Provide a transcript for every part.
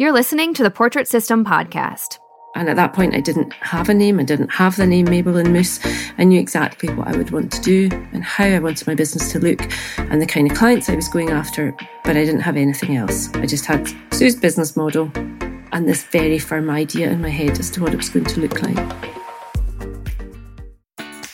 You're listening to the Portrait System podcast. And at that point, I didn't have a name. I didn't have the name Mabel and Moose. I knew exactly what I would want to do and how I wanted my business to look and the kind of clients I was going after, but I didn't have anything else. I just had Sue's business model and this very firm idea in my head as to what it was going to look like.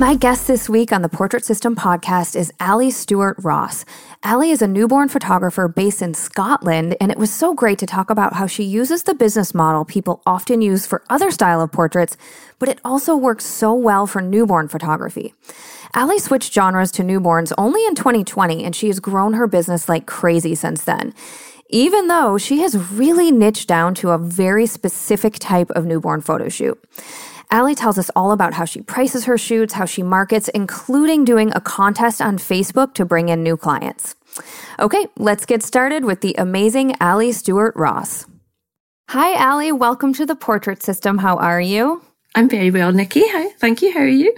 My guest this week on the Portrait System podcast is Ally Stewart Ross. Ally is a newborn photographer based in Scotland, and it was so great to talk about how she uses the business model people often use for other style of portraits, but it also works so well for newborn photography. Ally switched genres to newborns only in 2020, and she has grown her business like crazy since then even though she has really niched down to a very specific type of newborn photo shoot. Ally tells us all about how she prices her shoots, how she markets, including doing a contest on Facebook to bring in new clients. Okay, let's get started with the amazing Ally Stewart Ross. Hi, Ally. Welcome to the Portrait System. How are you? I'm very well, Nikki. Hi. Thank you. How are you?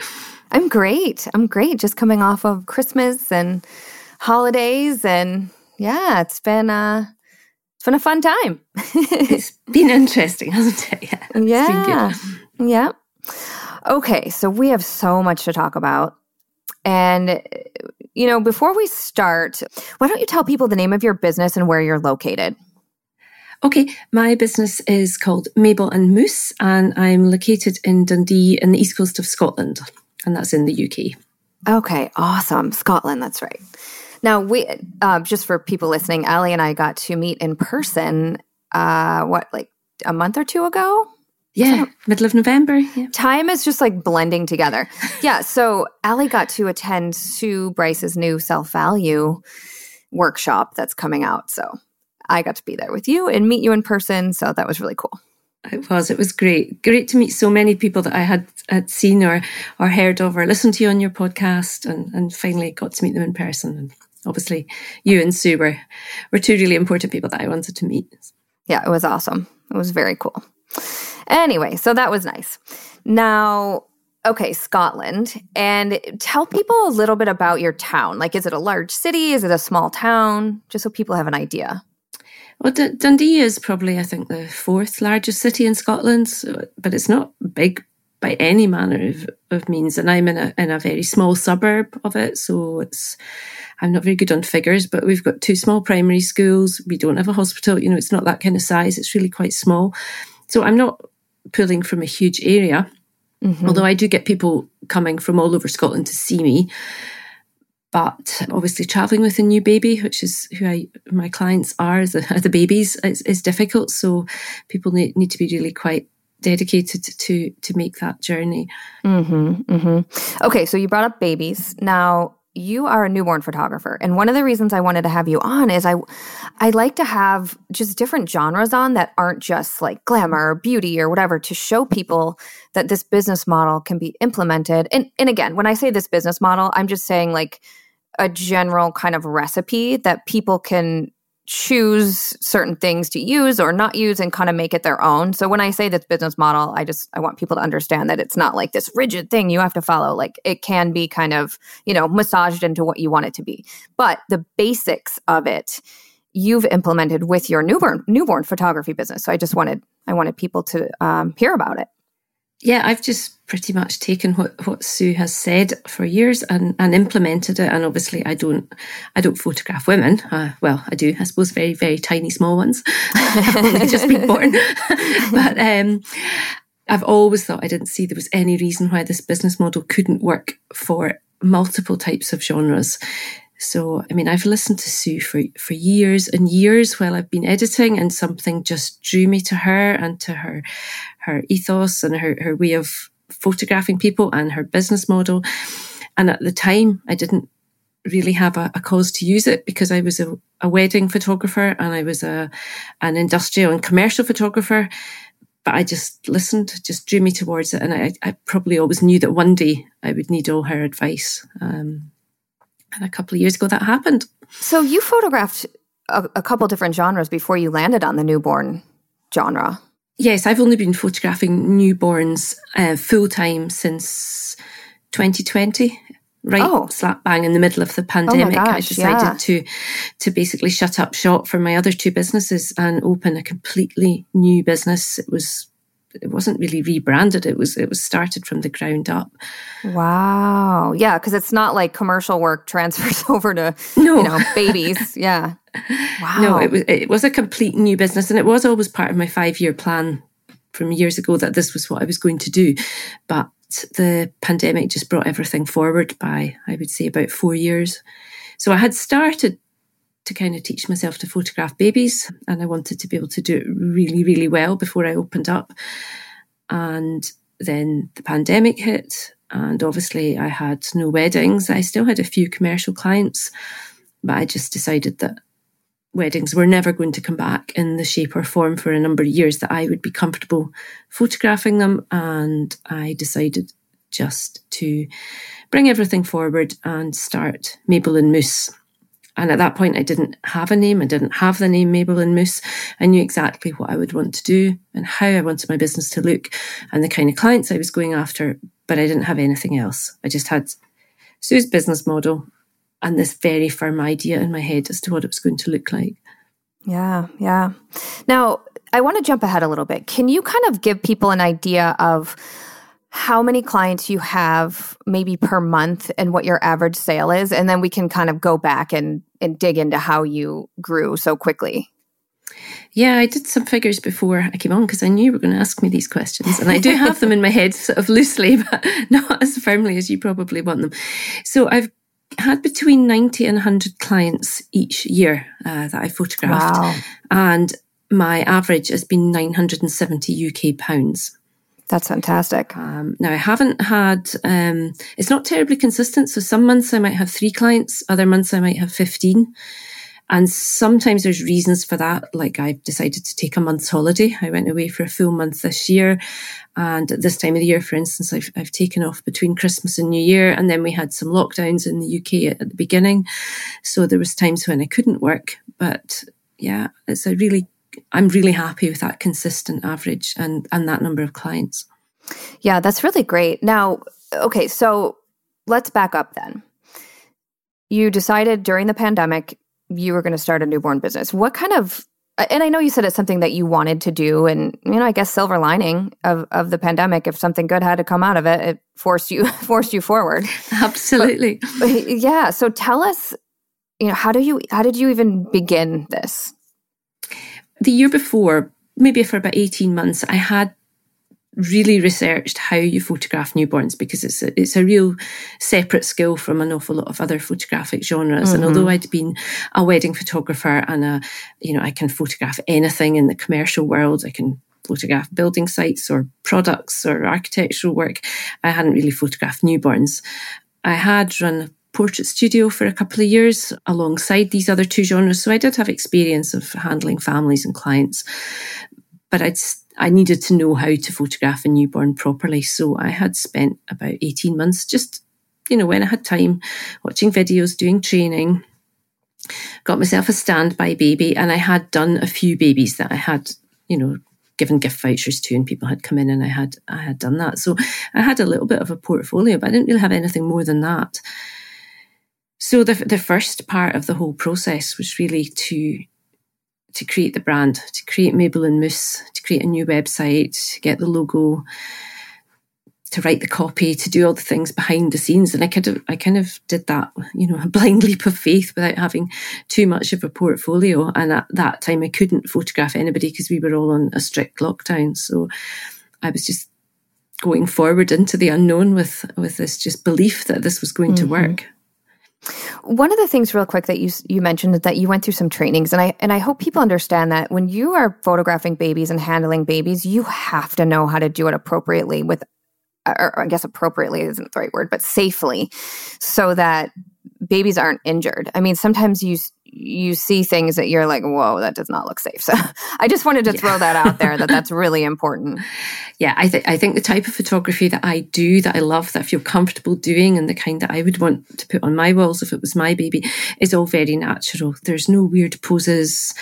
I'm great. I'm great. Just coming off of Christmas and holidays, and yeah, it's been uh, it's been a fun time. it's been interesting, hasn't it? Yeah. Yeah. Yeah. Okay, so we have so much to talk about. And, you know, before we start, why don't you tell people the name of your business and where you're located? Okay, my business is called Mabel and Moose, and I'm located in Dundee in the east coast of Scotland, and that's in the UK. Okay, awesome. Scotland, that's right. Now, we uh, just for people listening, Ally and I got to meet in person. Uh, what, like a month or two ago? Yeah, middle of November. Yeah. Time is just like blending together. yeah. So Ally got to attend Sue Bryce's new self value workshop that's coming out. So I got to be there with you and meet you in person. So that was really cool. It was. It was great. Great to meet so many people that I had had seen or or heard of or listened to you on your podcast, and and finally got to meet them in person. And obviously, you and Sue were were two really important people that I wanted to meet. Yeah, it was awesome. It was very cool. Anyway, so that was nice. Now, okay, Scotland, and tell people a little bit about your town. Like, is it a large city? Is it a small town? Just so people have an idea. Well, D- Dundee is probably, I think, the fourth largest city in Scotland, so, but it's not big by any manner of, of means. And I'm in a in a very small suburb of it, so it's I'm not very good on figures, but we've got two small primary schools. We don't have a hospital. You know, it's not that kind of size. It's really quite small. So I'm not pulling from a huge area, mm-hmm. although I do get people coming from all over Scotland to see me. But obviously, traveling with a new baby, which is who I, my clients are, the, the babies, is, is difficult. So people need, need to be really quite dedicated to to make that journey. Mm-hmm, mm-hmm. Okay, so you brought up babies. Now, you are a newborn photographer and one of the reasons i wanted to have you on is i i like to have just different genres on that aren't just like glamour or beauty or whatever to show people that this business model can be implemented. And and again when i say this business model i'm just saying like a general kind of recipe that people can choose certain things to use or not use and kind of make it their own. So when I say this business model, I just I want people to understand that it's not like this rigid thing you have to follow. Like it can be kind of, you know, massaged into what you want it to be. But the basics of it you've implemented with your newborn newborn photography business. So I just wanted I wanted people to um, hear about it. Yeah, I've just pretty much taken what, what Sue has said for years and, and implemented it. And obviously, I don't I don't photograph women. Uh, well, I do, I suppose, very very tiny small ones. only just been born, but um, I've always thought I didn't see there was any reason why this business model couldn't work for multiple types of genres. So, I mean, I've listened to Sue for, for years and years while I've been editing and something just drew me to her and to her, her ethos and her, her way of photographing people and her business model. And at the time, I didn't really have a, a cause to use it because I was a, a wedding photographer and I was a, an industrial and commercial photographer but I just listened, just drew me towards it. And I, I, probably always knew that one day I would need all her advice. Um, and a couple of years ago, that happened. So you photographed a, a couple different genres before you landed on the newborn genre. Yes, I've only been photographing newborns uh, full time since 2020 right oh. slap bang in the middle of the oh pandemic, oh gosh, I decided yeah. to to basically shut up shop for my other two businesses and open a completely new business. It was it wasn't really rebranded. It was it was started from the ground up. Wow. Yeah, because it's not like commercial work transfers over to no. you know babies. yeah. Wow. No, it was it was a complete new business, and it was always part of my five year plan from years ago that this was what I was going to do, but the pandemic just brought everything forward by I would say about four years. So I had started to kind of teach myself to photograph babies. And I wanted to be able to do it really, really well before I opened up. And then the pandemic hit. And obviously, I had no weddings. I still had a few commercial clients, but I just decided that weddings were never going to come back in the shape or form for a number of years that I would be comfortable photographing them. And I decided just to bring everything forward and start Mabel and Moose and at that point, I didn't have a name. I didn't have the name Mabel and Moose. I knew exactly what I would want to do and how I wanted my business to look and the kind of clients I was going after, but I didn't have anything else. I just had Sue's business model and this very firm idea in my head as to what it was going to look like. Yeah, yeah. Now, I want to jump ahead a little bit. Can you kind of give people an idea of how many clients you have maybe per month and what your average sale is and then we can kind of go back and and dig into how you grew so quickly yeah, I did some figures before I came on because I knew you were going to ask me these questions. And I do have them in my head sort of loosely, but not as firmly as you probably want them. So I've had between 90 and 100 clients each year uh, that I photographed. Wow. And my average has been 970 UK pounds. That's fantastic. Um, now, I haven't had, um, it's not terribly consistent. So some months I might have three clients, other months I might have 15. And sometimes there's reasons for that. Like I've decided to take a month's holiday. I went away for a full month this year. And at this time of the year, for instance, I've, I've taken off between Christmas and New Year. And then we had some lockdowns in the UK at, at the beginning. So there was times when I couldn't work. But yeah, it's a really I'm really happy with that consistent average and and that number of clients. Yeah, that's really great. Now, okay, so let's back up then. You decided during the pandemic you were going to start a newborn business. What kind of and I know you said it's something that you wanted to do and you know I guess silver lining of of the pandemic if something good had to come out of it it forced you forced you forward. Absolutely. But, yeah, so tell us you know how do you how did you even begin this? the year before, maybe for about 18 months, I had really researched how you photograph newborns because it's a, it's a real separate skill from an awful lot of other photographic genres. Mm-hmm. And although I'd been a wedding photographer and a, you know, I can photograph anything in the commercial world, I can photograph building sites or products or architectural work. I hadn't really photographed newborns. I had run portrait studio for a couple of years alongside these other two genres. So I did have experience of handling families and clients, but I'd, I needed to know how to photograph a newborn properly. So I had spent about 18 months just you know, when I had time, watching videos, doing training, got myself a standby baby, and I had done a few babies that I had, you know, given gift vouchers to, and people had come in, and I had I had done that. So I had a little bit of a portfolio, but I didn't really have anything more than that. So the the first part of the whole process was really to to create the brand, to create Mabel and Moose, to create a new website, to get the logo, to write the copy, to do all the things behind the scenes. And I kind of, I kind of did that, you know, a blind leap of faith without having too much of a portfolio. And at that time, I couldn't photograph anybody because we were all on a strict lockdown. So I was just going forward into the unknown with, with this just belief that this was going mm-hmm. to work. One of the things, real quick, that you you mentioned is that you went through some trainings, and I and I hope people understand that when you are photographing babies and handling babies, you have to know how to do it appropriately with uh, or I guess appropriately isn't the right word, but safely, so that babies aren't injured. I mean, sometimes you you see things that you're like, whoa, that does not look safe. So I just wanted to yeah. throw that out there that that's really important. Yeah, I think I think the type of photography that I do, that I love, that I feel comfortable doing, and the kind that I would want to put on my walls if it was my baby, is all very natural. There's no weird poses.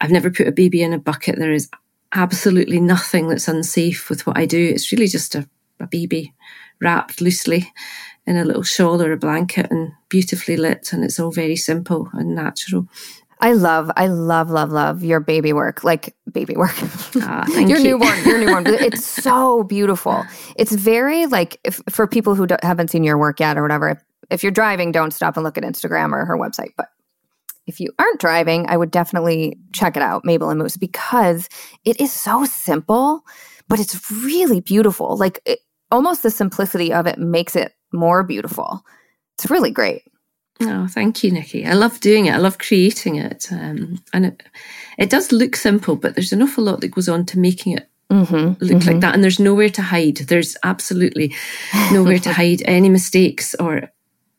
I've never put a baby in a bucket. There is absolutely nothing that's unsafe with what I do. It's really just a a baby wrapped loosely in a little shawl or a blanket and beautifully lit. And it's all very simple and natural. I love, I love, love, love your baby work, like baby work. Ah, your you. newborn, your newborn. It's so beautiful. It's very like if, for people who haven't seen your work yet or whatever. If, if you're driving, don't stop and look at Instagram or her website. But if you aren't driving, I would definitely check it out, Mabel and Moose, because it is so simple, but it's really beautiful. Like it, almost the simplicity of it makes it more beautiful. It's really great. Oh, thank you, Nikki. I love doing it. I love creating it. Um, and it, it does look simple, but there's an awful lot that goes on to making it mm-hmm, look mm-hmm. like that. And there's nowhere to hide. There's absolutely nowhere to hide any mistakes or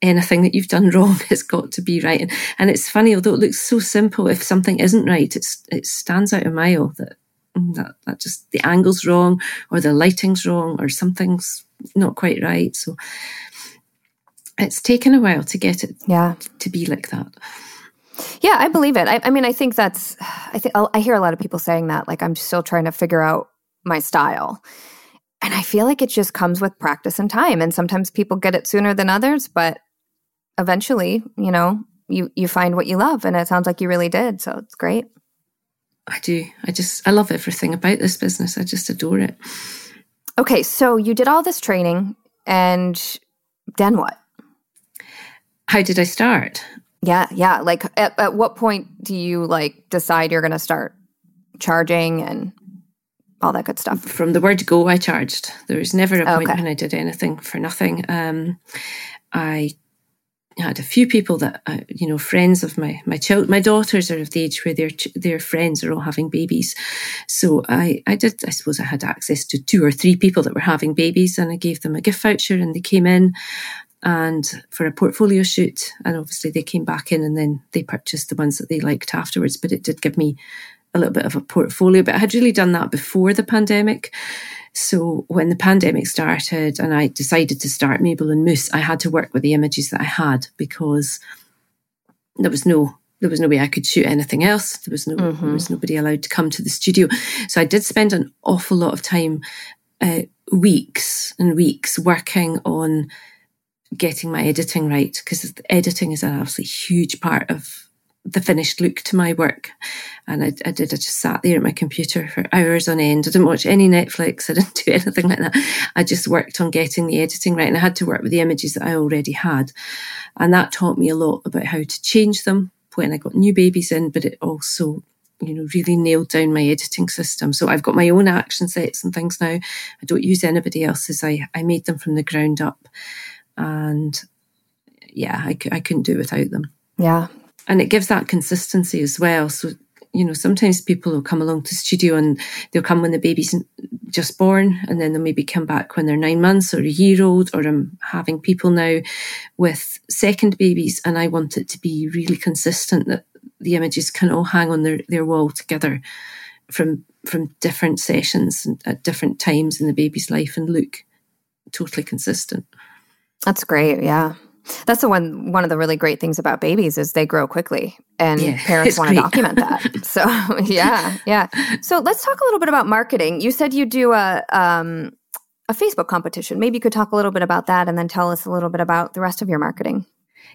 anything that you've done wrong. It's got to be right. And, and it's funny, although it looks so simple, if something isn't right, it's, it stands out a mile that Mm, that, that just the angle's wrong or the lighting's wrong or something's not quite right. So it's taken a while to get it yeah. to be like that. Yeah, I believe it. I, I mean, I think that's, I think I hear a lot of people saying that, like, I'm still trying to figure out my style. And I feel like it just comes with practice and time. And sometimes people get it sooner than others, but eventually, you know, you, you find what you love. And it sounds like you really did. So it's great. I do. I just, I love everything about this business. I just adore it. Okay, so you did all this training, and then what? How did I start? Yeah, yeah. Like, at, at what point do you like decide you're going to start charging and all that good stuff? From the word go, I charged. There was never a point okay. when I did anything for nothing. Um, I had a few people that uh, you know friends of my my child my daughters are of the age where their their friends are all having babies. So i i did i suppose i had access to two or three people that were having babies and i gave them a gift voucher and they came in and for a portfolio shoot and obviously they came back in and then they purchased the ones that they liked afterwards. But it did give me a little bit of a portfolio. But i had really done that before the pandemic so when the pandemic started and I decided to start Mabel and Moose, I had to work with the images that I had because there was no there was no way I could shoot anything else. There was no mm-hmm. there was nobody allowed to come to the studio. So I did spend an awful lot of time, uh, weeks and weeks working on getting my editing right because editing is an absolutely huge part of the finished look to my work. And I, I, did, I just sat there at my computer for hours on end. I didn't watch any Netflix. I didn't do anything like that. I just worked on getting the editing right. And I had to work with the images that I already had. And that taught me a lot about how to change them when I got new babies in, but it also, you know, really nailed down my editing system. So I've got my own action sets and things now. I don't use anybody else's. I, I made them from the ground up. And yeah, I, I couldn't do without them. Yeah, and it gives that consistency as well. So, you know, sometimes people will come along to studio and they'll come when the baby's just born and then they'll maybe come back when they're nine months or a year old, or I'm having people now with second babies and I want it to be really consistent that the images can all hang on their, their wall together from from different sessions and at different times in the baby's life and look totally consistent. That's great. Yeah. That's the one one of the really great things about babies is they grow quickly and yeah, parents want to document that. So yeah, yeah. So let's talk a little bit about marketing. You said you do a um, a Facebook competition. Maybe you could talk a little bit about that and then tell us a little bit about the rest of your marketing.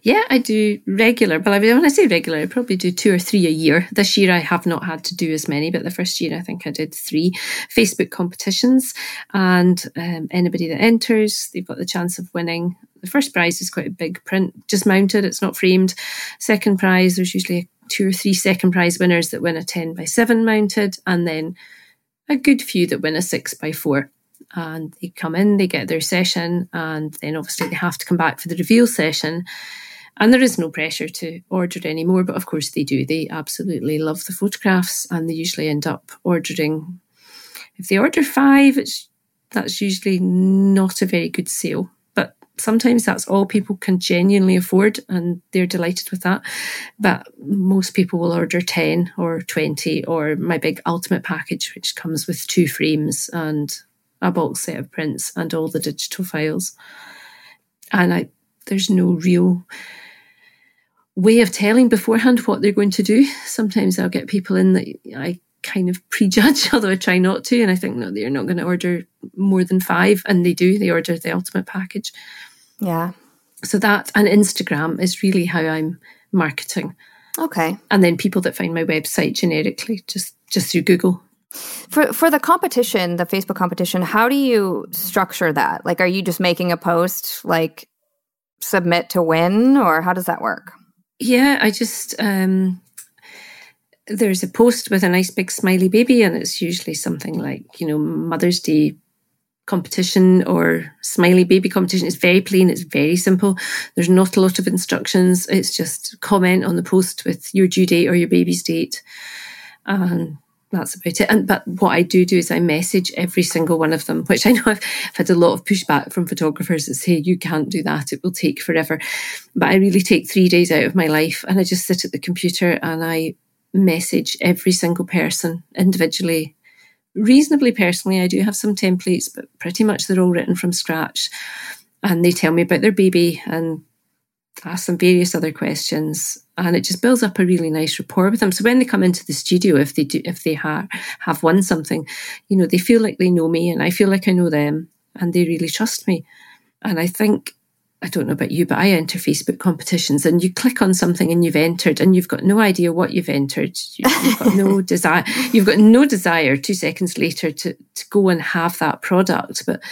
Yeah, I do regular, but I mean, when I say regular, I probably do two or three a year. This year I have not had to do as many, but the first year I think I did three Facebook competitions. And um, anybody that enters, they've got the chance of winning. The first prize is quite a big print, just mounted, it's not framed. Second prize, there's usually two or three second prize winners that win a 10 by 7 mounted, and then a good few that win a 6 by 4 and they come in, they get their session, and then obviously they have to come back for the reveal session. And there is no pressure to order anymore, but of course they do. They absolutely love the photographs and they usually end up ordering. If they order five, it's, that's usually not a very good sale. Sometimes that's all people can genuinely afford and they're delighted with that. But most people will order 10 or 20 or my big ultimate package, which comes with two frames and a bulk set of prints and all the digital files. And I, there's no real way of telling beforehand what they're going to do. Sometimes I'll get people in that I kind of prejudge, although I try not to. And I think, no, they're not going to order more than five. And they do, they order the ultimate package. Yeah. So that and Instagram is really how I'm marketing. Okay. And then people that find my website generically just just through Google. For for the competition, the Facebook competition, how do you structure that? Like are you just making a post like submit to win or how does that work? Yeah, I just um there's a post with a nice big smiley baby and it's usually something like, you know, Mother's Day competition or smiley baby competition. It's very plain, it's very simple. There's not a lot of instructions. It's just comment on the post with your due date or your baby's date. And that's about it. And but what I do do is I message every single one of them, which I know I've, had a lot of pushback from photographers that say you can't do that; it will take forever. But I really take three days out of my life, and I just sit at the computer and I message every single person individually, reasonably personally. I do have some templates, but pretty much they're all written from scratch, and they tell me about their baby and ask them various other questions. And it just builds up a really nice rapport with them. So when they come into the studio if they do if they ha- have won something you know they feel like they know me and i feel like i know them and they really trust me. And i think I don't know about you, but I enter Facebook competitions and you click on something and you've entered and you've got no idea what you've entered. You've got no desire, you've got no desire two seconds later to, to go and have that product. But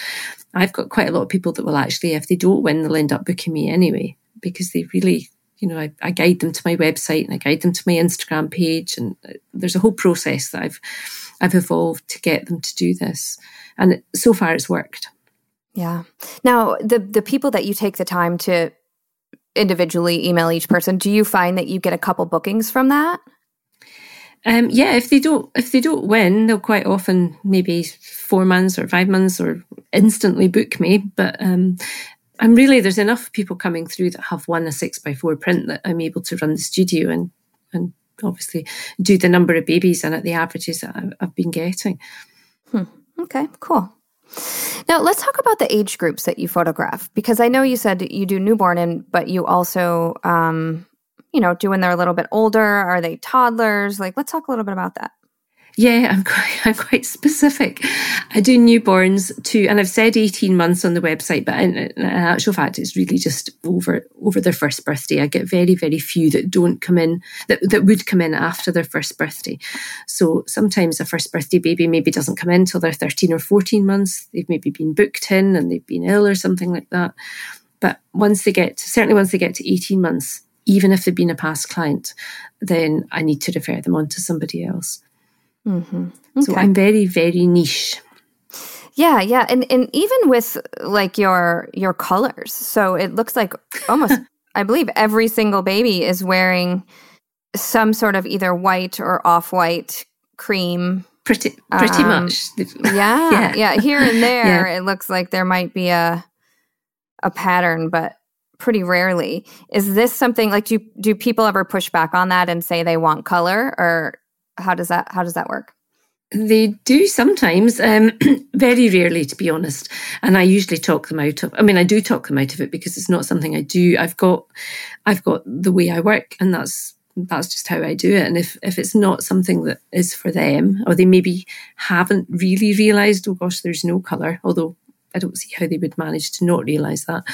I've got quite a lot of people that will actually, if they don't win, they'll end up booking me anyway because they really, you know, I, I guide them to my website and I guide them to my Instagram page, and uh, there's a whole process that I've I've evolved to get them to do this, and so far it's worked. Yeah. Now, the the people that you take the time to individually email each person, do you find that you get a couple bookings from that? Um, yeah, if they don't if they don't win, they'll quite often maybe four months or five months or instantly book me. But um, and really, there's enough people coming through that have won a six by four print that I'm able to run the studio and and obviously do the number of babies and at the averages that I've been getting. Hmm. Okay, cool. Now let's talk about the age groups that you photograph because I know you said you do newborn and but you also um, you know do when they're a little bit older. Are they toddlers? Like let's talk a little bit about that. Yeah, I'm quite, I'm quite specific. I do newborns too, and I've said 18 months on the website, but in, in, actual fact, it's really just over over their first birthday. I get very, very few that don't come in that, that would come in after their first birthday. So sometimes a first birthday baby maybe doesn't come in until they're 13 or 14 months. They've maybe been booked in and they've been ill or something like that. But once they get to, certainly once they get to 18 months, even if they've been a past client, then I need to refer them on to somebody else. Mm-hmm. Okay. So I'm very, very niche. Yeah, yeah, and and even with like your your colors, so it looks like almost, I believe every single baby is wearing some sort of either white or off white cream. Pretty, pretty um, much. Yeah, yeah, yeah, Here and there, yeah. it looks like there might be a a pattern, but pretty rarely. Is this something like do do people ever push back on that and say they want color, or how does that how does that work? They do sometimes, um, very rarely, to be honest. And I usually talk them out of. I mean, I do talk them out of it because it's not something I do. I've got, I've got the way I work, and that's that's just how I do it. And if if it's not something that is for them, or they maybe haven't really realised, oh gosh, there's no colour. Although I don't see how they would manage to not realise that.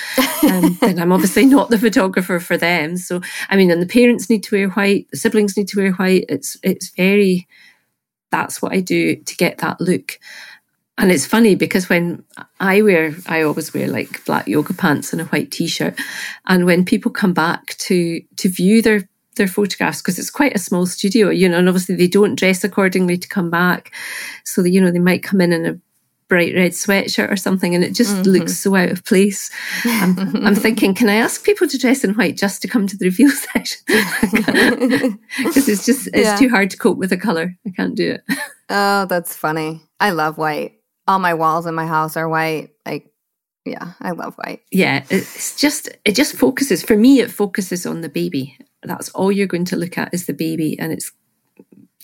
Um, then I'm obviously not the photographer for them. So I mean, and the parents need to wear white, the siblings need to wear white. It's it's very that's what I do to get that look. And it's funny because when I wear, I always wear like black yoga pants and a white t-shirt. And when people come back to, to view their, their photographs, because it's quite a small studio, you know, and obviously they don't dress accordingly to come back. So, you know, they might come in in a bright red sweatshirt or something and it just mm-hmm. looks so out of place. I'm, I'm, thinking, can I ask people to dress in white just to come to the reveal session? Because it's just, it's yeah. too hard to cope with the colour. I can't do it. Oh, that's funny. I love white. All my walls in my house are white. Like, yeah, I love white. Yeah, it's just, it just focuses, for me, it focuses on the baby. That's all you're going to look at is the baby and it's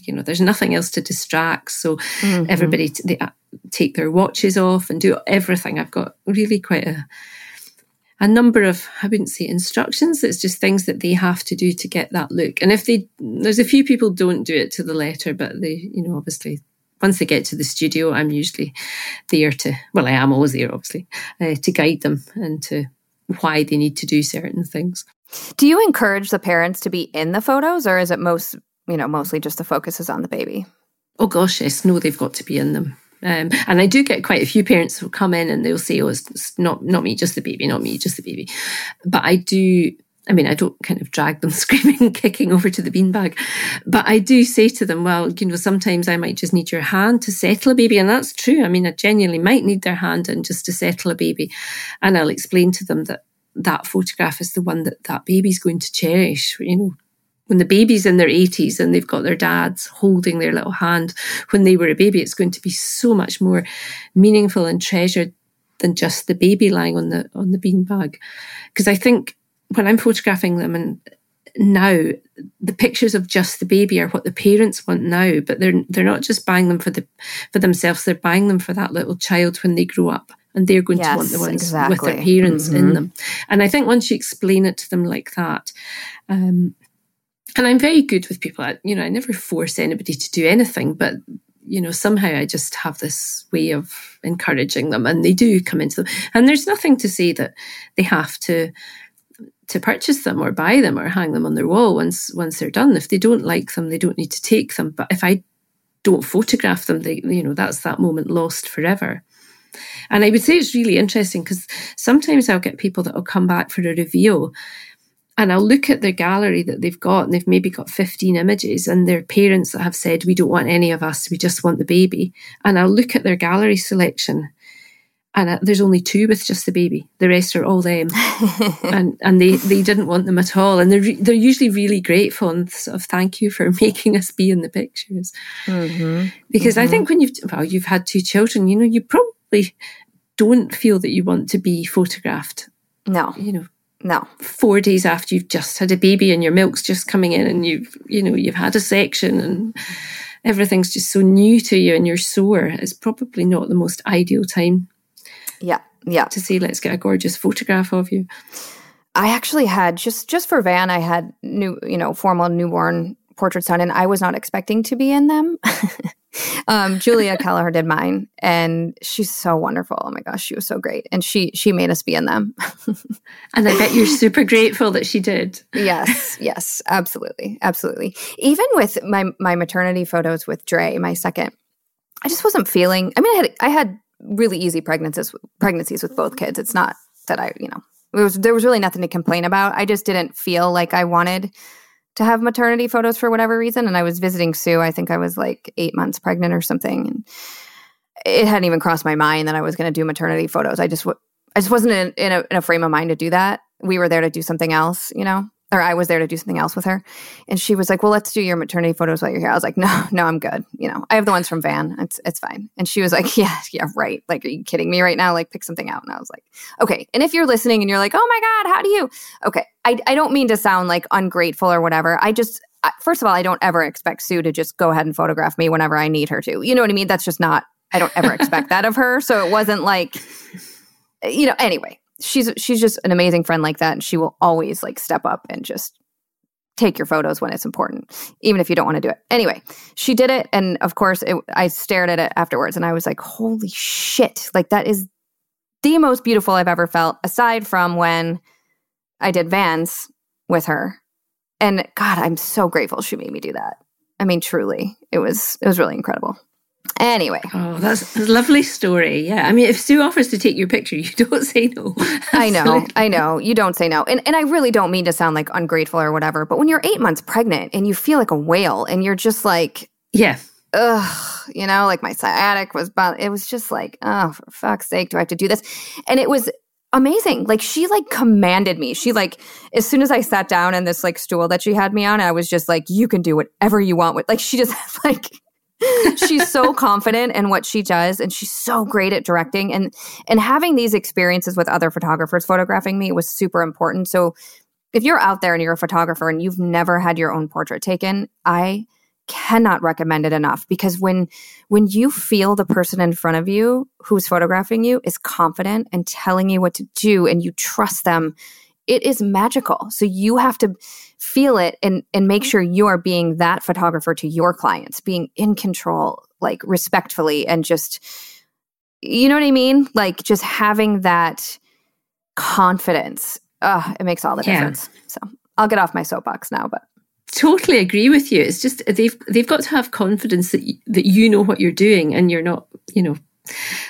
you know there's nothing else to distract so mm-hmm. everybody they uh, take their watches off and do everything i've got really quite a a number of i wouldn't say instructions it's just things that they have to do to get that look and if they there's a few people don't do it to the letter but they you know obviously once they get to the studio i'm usually there to well i am always there obviously uh, to guide them and to why they need to do certain things do you encourage the parents to be in the photos or is it most you know, mostly just the focus is on the baby. Oh gosh, yes, no, they've got to be in them. Um, and I do get quite a few parents who come in and they'll say, "Oh, it's not not me, just the baby, not me, just the baby." But I do. I mean, I don't kind of drag them screaming, kicking over to the beanbag, but I do say to them, "Well, you know, sometimes I might just need your hand to settle a baby," and that's true. I mean, I genuinely might need their hand and just to settle a baby, and I'll explain to them that that photograph is the one that that baby's going to cherish. You know, when the baby's in their 80s and they've got their dads holding their little hand when they were a baby, it's going to be so much more meaningful and treasured than just the baby lying on the on the beanbag. Because I think when I'm photographing them and now the pictures of just the baby are what the parents want now, but they're they're not just buying them for the for themselves, they're buying them for that little child when they grow up. And they're going yes, to want the ones exactly. with their parents mm-hmm. in them. And I think once you explain it to them like that, um, and I'm very good with people. I, you know, I never force anybody to do anything, but you know, somehow I just have this way of encouraging them, and they do come into them. And there's nothing to say that they have to to purchase them or buy them or hang them on their wall once once they're done. If they don't like them, they don't need to take them. But if I don't photograph them, they you know that's that moment lost forever. And I would say it's really interesting because sometimes I'll get people that will come back for a reveal and I'll look at their gallery that they've got, and they've maybe got 15 images, and their parents that have said, We don't want any of us, we just want the baby. And I'll look at their gallery selection, and uh, there's only two with just the baby. The rest are all them, and and they they didn't want them at all. And they're re- they're usually really grateful and sort of thank you for making us be in the pictures. Mm-hmm. Because mm-hmm. I think when you've well you've had two children, you know you probably don't feel that you want to be photographed. No, you know no. Four days after you've just had a baby and your milk's just coming in and you've, you know, you've had a section and everything's just so new to you and you're sore, it's probably not the most ideal time. Yeah. Yeah. To say, let's get a gorgeous photograph of you. I actually had just just for Van, I had new, you know, formal newborn portraits done, and I was not expecting to be in them. um, Julia Kelleher did mine, and she's so wonderful. Oh my gosh, she was so great, and she she made us be in them. and I bet you're super grateful that she did. yes, yes, absolutely, absolutely. Even with my my maternity photos with Dre, my second, I just wasn't feeling. I mean, I had I had really easy pregnancies pregnancies with both kids. It's not that I, you know, was there was really nothing to complain about. I just didn't feel like I wanted to have maternity photos for whatever reason. And I was visiting Sue. I think I was like eight months pregnant or something. And it hadn't even crossed my mind that I was going to do maternity photos. I just, w- I just wasn't in, in, a, in a frame of mind to do that. We were there to do something else, you know? Or I was there to do something else with her. And she was like, Well, let's do your maternity photos while you're here. I was like, No, no, I'm good. You know, I have the ones from Van. It's it's fine. And she was like, Yeah, yeah, right. Like, are you kidding me right now? Like, pick something out. And I was like, Okay. And if you're listening and you're like, Oh my God, how do you? Okay. I, I don't mean to sound like ungrateful or whatever. I just first of all, I don't ever expect Sue to just go ahead and photograph me whenever I need her to. You know what I mean? That's just not, I don't ever expect that of her. So it wasn't like, you know, anyway, she's, she's just an amazing friend like that. And she will always like step up and just take your photos when it's important, even if you don't want to do it. Anyway, she did it. And of course, it, I stared at it afterwards and I was like, holy shit. Like, that is the most beautiful I've ever felt, aside from when I did Vans with her. And God, I'm so grateful she made me do that. I mean, truly, it was it was really incredible. Anyway. Oh, that's a lovely story. Yeah. I mean, if Sue offers to take your picture, you don't say no. I know. I know. You don't say no. And and I really don't mean to sound like ungrateful or whatever, but when you're 8 months pregnant and you feel like a whale and you're just like Yeah. Ugh, you know, like my sciatic was, but it was just like, oh, for fuck's sake, do I have to do this? And it was amazing. Like she like commanded me. She like as soon as I sat down in this like stool that she had me on, I was just like, you can do whatever you want with like she just like she's so confident in what she does and she's so great at directing and and having these experiences with other photographers photographing me was super important. So if you're out there and you're a photographer and you've never had your own portrait taken, I cannot recommend it enough because when when you feel the person in front of you who's photographing you is confident and telling you what to do and you trust them it is magical. So you have to feel it and and make sure you are being that photographer to your clients being in control like respectfully and just you know what i mean? Like just having that confidence. Uh it makes all the yeah. difference. So i'll get off my soapbox now but totally agree with you. It's just they've they've got to have confidence that you, that you know what you're doing and you're not, you know,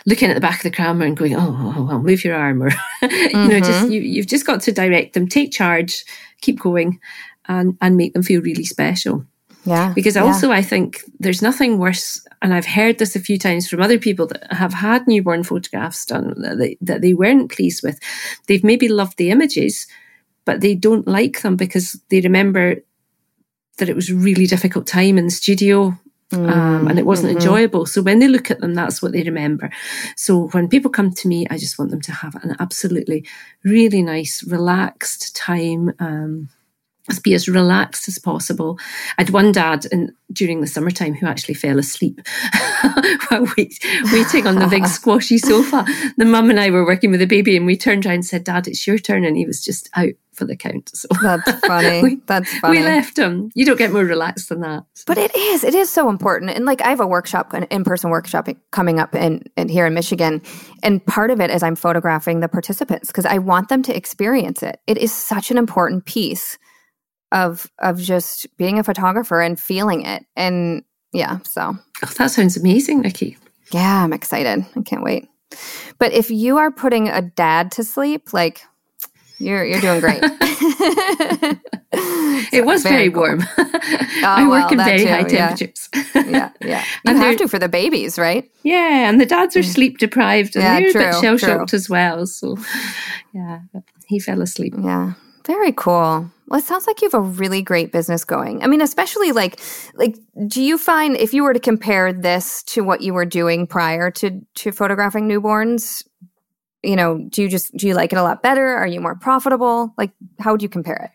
looking at the back of the camera and going, "Oh, oh well, move your arm," or mm-hmm. you know, just mm-hmm. you, you've just got to direct them, take charge, keep going, and and make them feel really special. Yeah. Because also, yeah. I think there's nothing worse, and I've heard this a few times from other people that have had newborn photographs done that they, that they weren't pleased with. They've maybe loved the images, but they don't like them because they remember that it was a really difficult time in the studio Mm, um, and it wasn't mm-hmm. enjoyable. So when they look at them, that's what they remember. So when people come to me, I just want them to have an absolutely really nice, relaxed time. Um, be as relaxed as possible. I had one dad in, during the summertime who actually fell asleep while wait, waiting on the big squashy sofa. The mum and I were working with the baby and we turned around and said, Dad, it's your turn. And he was just out for the count. So that's funny. we, that's funny. We left him. You don't get more relaxed than that. But it is. It is so important. And like I have a workshop, an in-person workshop coming up in, in here in Michigan, and part of it is I'm photographing the participants because I want them to experience it. It is such an important piece of of just being a photographer and feeling it. And yeah, so oh, that sounds amazing, Nikki. Yeah, I'm excited. I can't wait. But if you are putting a dad to sleep, like you're you're doing great. it was very, very cool. warm. Oh, I work well, in very too, high temperatures. Yeah, yeah. You and have to for the babies, right? Yeah, and the dads are mm. sleep deprived and yeah, they're true, a bit shell shocked as well. So, yeah, he fell asleep. Yeah, very cool. Well, it sounds like you have a really great business going. I mean, especially like like do you find if you were to compare this to what you were doing prior to to photographing newborns, you know, do you just do you like it a lot better? Are you more profitable? Like how would you compare it?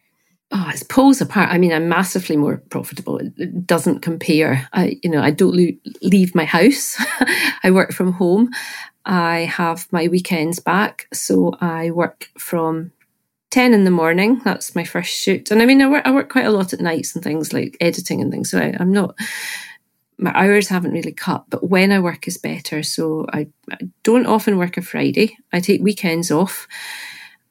Oh, it's poles apart. I mean, I'm massively more profitable. It doesn't compare. I, you know, I don't leave my house. I work from home. I have my weekends back, so I work from 10 in the morning. That's my first shoot. And I mean, I work, I work quite a lot at nights and things like editing and things. So I, I'm not, my hours haven't really cut, but when I work is better. So I, I, don't often work a Friday. I take weekends off.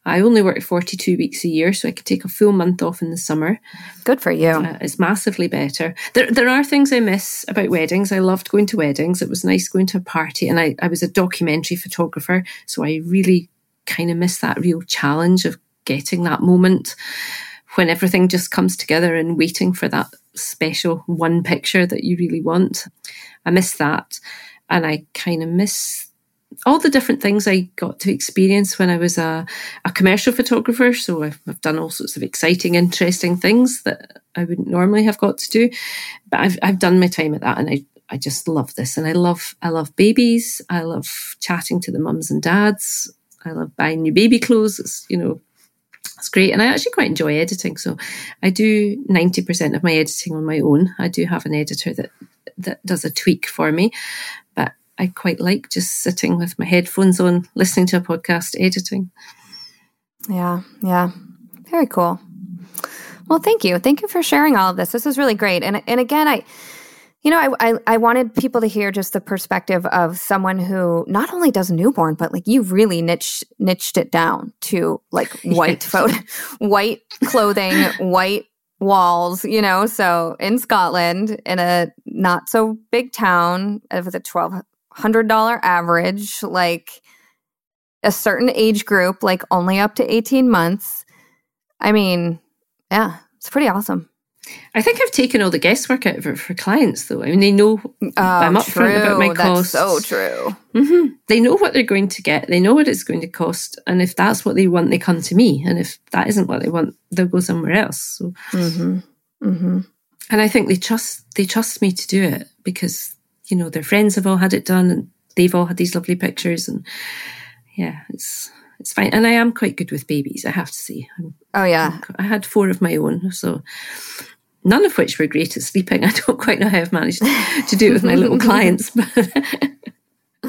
I only work 42 weeks a year, so I could take a full month off in the summer. Good for you. Uh, it's massively better. There, there are things I miss about weddings. I loved going to weddings. It was nice going to a party, and I, I was a documentary photographer, so I really kind of miss that real challenge of getting that moment when everything just comes together and waiting for that special one picture that you really want. I miss that. And I kind of miss all the different things I got to experience when I was a, a commercial photographer. So I've, I've, done all sorts of exciting, interesting things that I wouldn't normally have got to do. But I've, I've done my time at that and I, I just love this. And I love, I love babies. I love chatting to the mums and dads. I love buying new baby clothes. It's, you know, it's great. And I actually quite enjoy editing. So I do 90% of my editing on my own. I do have an editor that, that does a tweak for me, but I quite like just sitting with my headphones on, listening to a podcast, editing. Yeah. Yeah. Very cool. Well, thank you. Thank you for sharing all of this. This is really great. And, and again, I, you know, I, I, I wanted people to hear just the perspective of someone who not only does newborn, but like you really niched niched it down to like white photo, white clothing, white walls. You know, so in Scotland, in a not so big town with a twelve hundred dollar average, like a certain age group, like only up to eighteen months. I mean, yeah, it's pretty awesome. I think I've taken all the guesswork out of it for clients, though. I mean, they know oh, I'm upfront about my costs. so true. Mm-hmm. They know what they're going to get. They know what it's going to cost, and if that's what they want, they come to me. And if that isn't what they want, they'll go somewhere else. So, mm-hmm. Mm-hmm. and I think they trust they trust me to do it because you know their friends have all had it done, and they've all had these lovely pictures, and yeah, it's it's fine. And I am quite good with babies, I have to say. I'm, oh yeah, I had four of my own, so none of which were great at sleeping. I don't quite know how I've managed to do it with my little clients.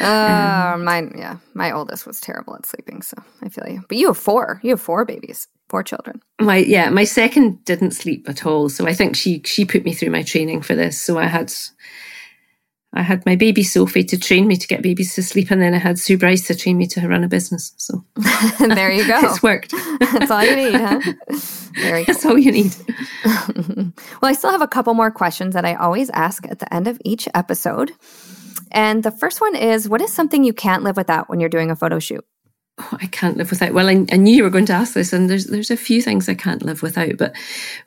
uh, mine, yeah, my oldest was terrible at sleeping, so I feel you. But you have four. You have four babies, four children. My yeah, my second didn't sleep at all, so I think she she put me through my training for this. So I had I had my baby Sophie to train me to get babies to sleep, and then I had Sue Bryce to train me to run a business. So there you go. it's worked. That's all you need, huh? Very That's all you need. well, I still have a couple more questions that I always ask at the end of each episode. And the first one is What is something you can't live without when you're doing a photo shoot? Oh, I can't live without. Well, I, I, knew you were going to ask this, and there's there's a few things I can't live without. But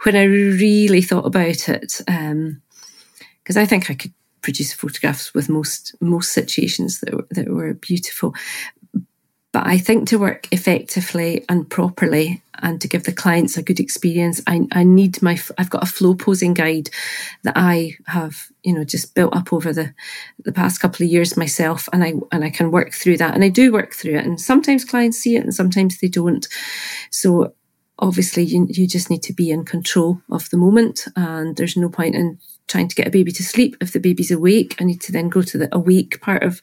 when I really thought about it, because um, I think I could produce photographs with most most situations that were, that were beautiful. But I think to work effectively and properly and to give the clients a good experience, I, I need my, I've got a flow posing guide that I have, you know, just built up over the, the past couple of years myself. And I, and I can work through that. And I do work through it. And sometimes clients see it and sometimes they don't. So obviously you, you just need to be in control of the moment and there's no point in trying to get a baby to sleep. If the baby's awake, I need to then go to the awake part of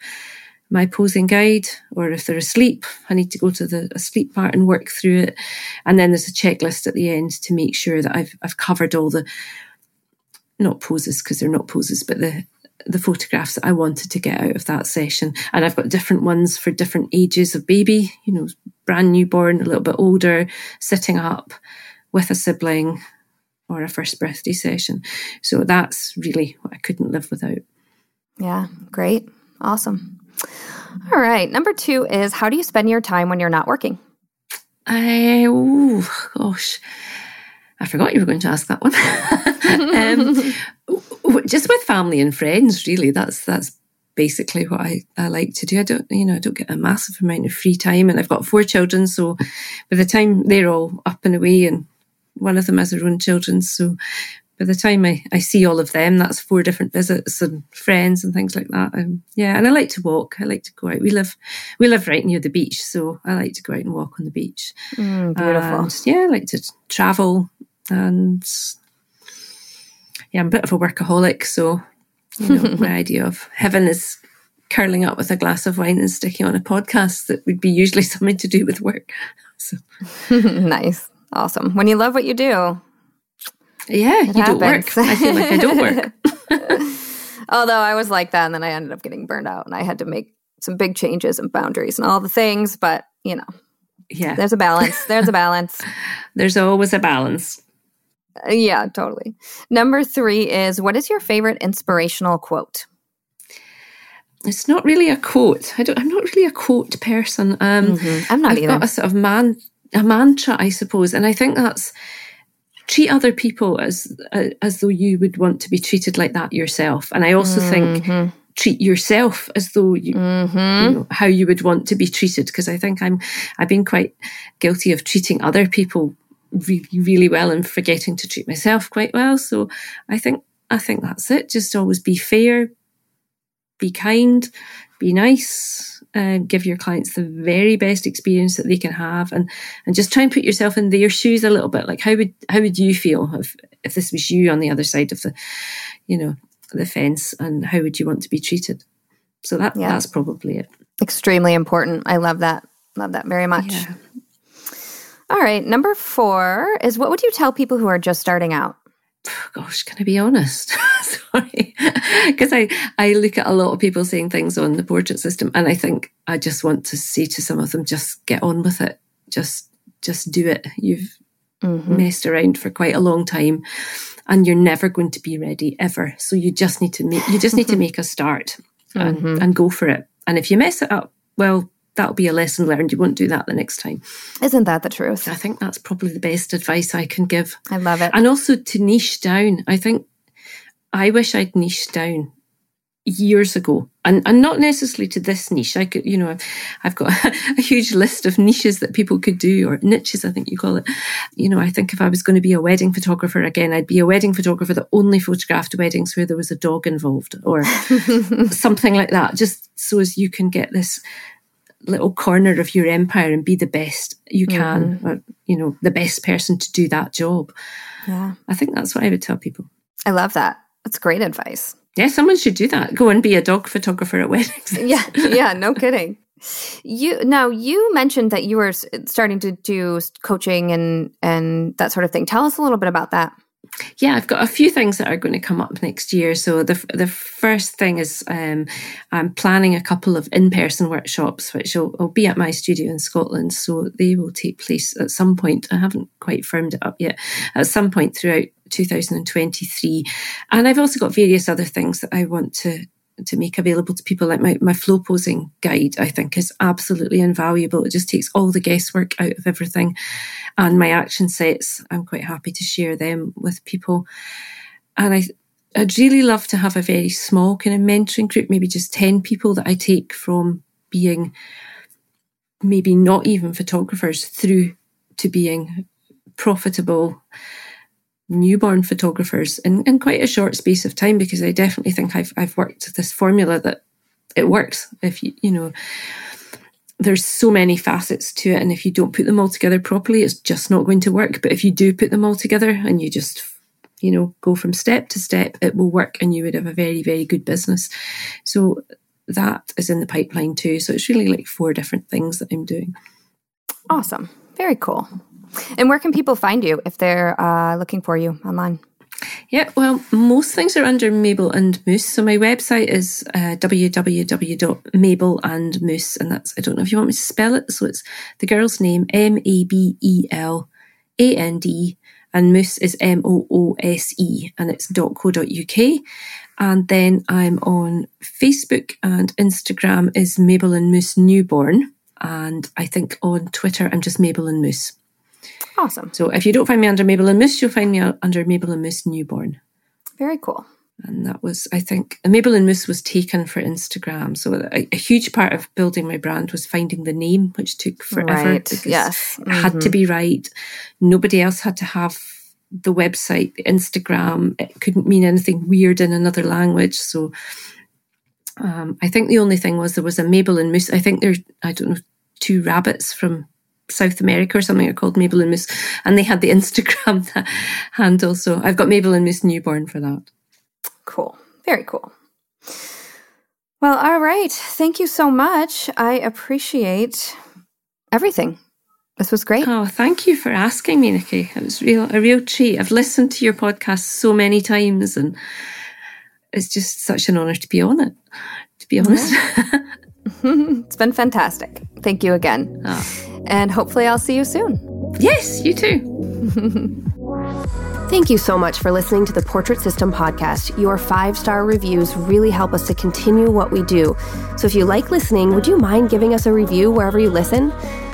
my posing guide, or if they're asleep, I need to go to the asleep part and work through it. And then there's a checklist at the end to make sure that I've I've covered all the not poses because they're not poses, but the the photographs that I wanted to get out of that session. And I've got different ones for different ages of baby, you know, brand newborn, a little bit older, sitting up with a sibling, or a first birthday session. So that's really what I couldn't live without. Yeah, great. Awesome. All right. Number two is how do you spend your time when you're not working? I, oh, gosh. I forgot you were going to ask that one. um, just with family and friends, really. That's that's basically what I, I like to do. I don't, you know, I don't get a massive amount of free time, and I've got four children, so by the time they're all up and away and one of them has her own children. So by the time I, I see all of them, that's four different visits and friends and things like that. Um, yeah, and I like to walk. I like to go out. We live we live right near the beach, so I like to go out and walk on the beach. Mm, beautiful. And, yeah, I like to travel and yeah, I'm a bit of a workaholic, so you know, my idea of heaven is curling up with a glass of wine and sticking on a podcast that would be usually something to do with work. So nice. Awesome. When you love what you do. Yeah, you happens. don't work. I feel like I don't work. Although I was like that and then I ended up getting burned out and I had to make some big changes and boundaries and all the things, but you know. Yeah. There's a balance. There's a balance. There's always a balance. Uh, yeah, totally. Number 3 is what is your favorite inspirational quote? It's not really a quote. I don't. I'm not really a quote person. Um, mm-hmm. I'm not I've either. got a sort of man a mantra, I suppose. And I think that's treat other people as uh, as though you would want to be treated like that yourself. And I also mm-hmm. think treat yourself as though you, mm-hmm. you know, how you would want to be treated. Because I think I'm I've been quite guilty of treating other people really really well and forgetting to treat myself quite well. So I think I think that's it. Just always be fair, be kind, be nice, uh, give your clients the very best experience that they can have, and and just try and put yourself in their shoes a little bit. Like how would how would you feel if if this was you on the other side of the, you know, the fence, and how would you want to be treated? So that yeah. that's probably it. Extremely important. I love that. Love that very much. Yeah. All right. Number four is what would you tell people who are just starting out? Gosh, can I be honest? Sorry. Because I, I look at a lot of people saying things on the portrait system and I think I just want to say to some of them, just get on with it. Just just do it. You've mm-hmm. messed around for quite a long time and you're never going to be ready ever. So you just need to make you just need to make a start and, mm-hmm. and go for it. And if you mess it up, well, that'll be a lesson learned. You won't do that the next time. Isn't that the truth? I think that's probably the best advice I can give. I love it. And also to niche down. I think I wish I'd niched down years ago and, and not necessarily to this niche. I could, you know, I've, I've got a, a, huge list of niches that people could do or niches, I think you call it. You know, I think if I was going to be a wedding photographer again, I'd be a wedding photographer that only photographed weddings where there was a dog involved or something like that, just so as you can get this little corner of your empire and be the best you can, mm-hmm. or, you know, the best person to do that job. Yeah. I think that's what I would tell people. I love that. That's great advice. Yeah, someone should do that. Go and be a dog photographer at weddings. yeah, yeah, no kidding. You now you mentioned that you were starting to do coaching and and that sort of thing. Tell us a little bit about that. Yeah, I've got a few things that are going to come up next year. So the the first thing is um, I'm planning a couple of in person workshops, which will, will, be at my studio in Scotland. So they will take place at some point. I haven't quite firmed it up yet. At some point throughout 2023, and I've also got various other things that I want to to make available to people like my, my flow posing guide i think is absolutely invaluable. It just takes all the guesswork out of everything. And my action sets i'm quite happy to share them with people. And i i'd really love to have a very small kind of mentoring group maybe just 10 people that i take from being maybe not even photographers through to being profitable newborn photographers in, in quite a short space of time because I definitely think I've I've worked this formula that it works. If you you know there's so many facets to it and if you don't put them all together properly it's just not going to work. But if you do put them all together and you just you know go from step to step it will work and you would have a very very good business. So that is in the pipeline too. So it's really like four different things that i'm doing. Awesome. Very cool and where can people find you if they're uh, looking for you online? Yeah, well, most things are under Mabel and Moose. So my website is uh, www.mabelandmoose, and that's, I don't know if you want me to spell it. So it's the girl's name, M A B E L A N D, and Moose is M O O S E, and it's .co.uk. And then I'm on Facebook and Instagram is Mabel and Moose Newborn. And I think on Twitter, I'm just Mabel and Moose. Awesome. So if you don't find me under Mabel and Moose, you'll find me under Mabel and Moose Newborn. Very cool. And that was, I think, Mabel and Moose was taken for Instagram. So a, a, huge part of building my brand was finding the name, which took forever. Right. Yes. Mm-hmm. It had to mm-hmm. be right. Nobody else had to have the website, the Instagram. It couldn't mean anything weird in another language. So um, I think the only thing was there was a Mabel and Moose. I think there's, I don't know, two rabbits from South America or something are called Mabel and Moose, and they had the Instagram handle. So I've got Mabel and Moose newborn for that. Cool. Very cool. Well, all right. Thank you so much. I appreciate everything. This was great. Oh, thank you for asking me, Nikki. It was real a real treat. I've listened to your podcast so many times and it's just such an honor to be on it, to be honest. Yeah. it's been fantastic. Thank you again. Oh. And hopefully, I'll see you soon. Yes, you too. Thank you so much for listening to the Portrait System podcast. Your five star reviews really help us to continue what we do. So if you like listening, would you mind giving us a review wherever you listen?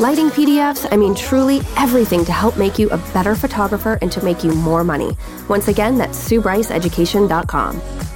Lighting PDFs, I mean, truly everything to help make you a better photographer and to make you more money. Once again, that's SueBryceEducation.com.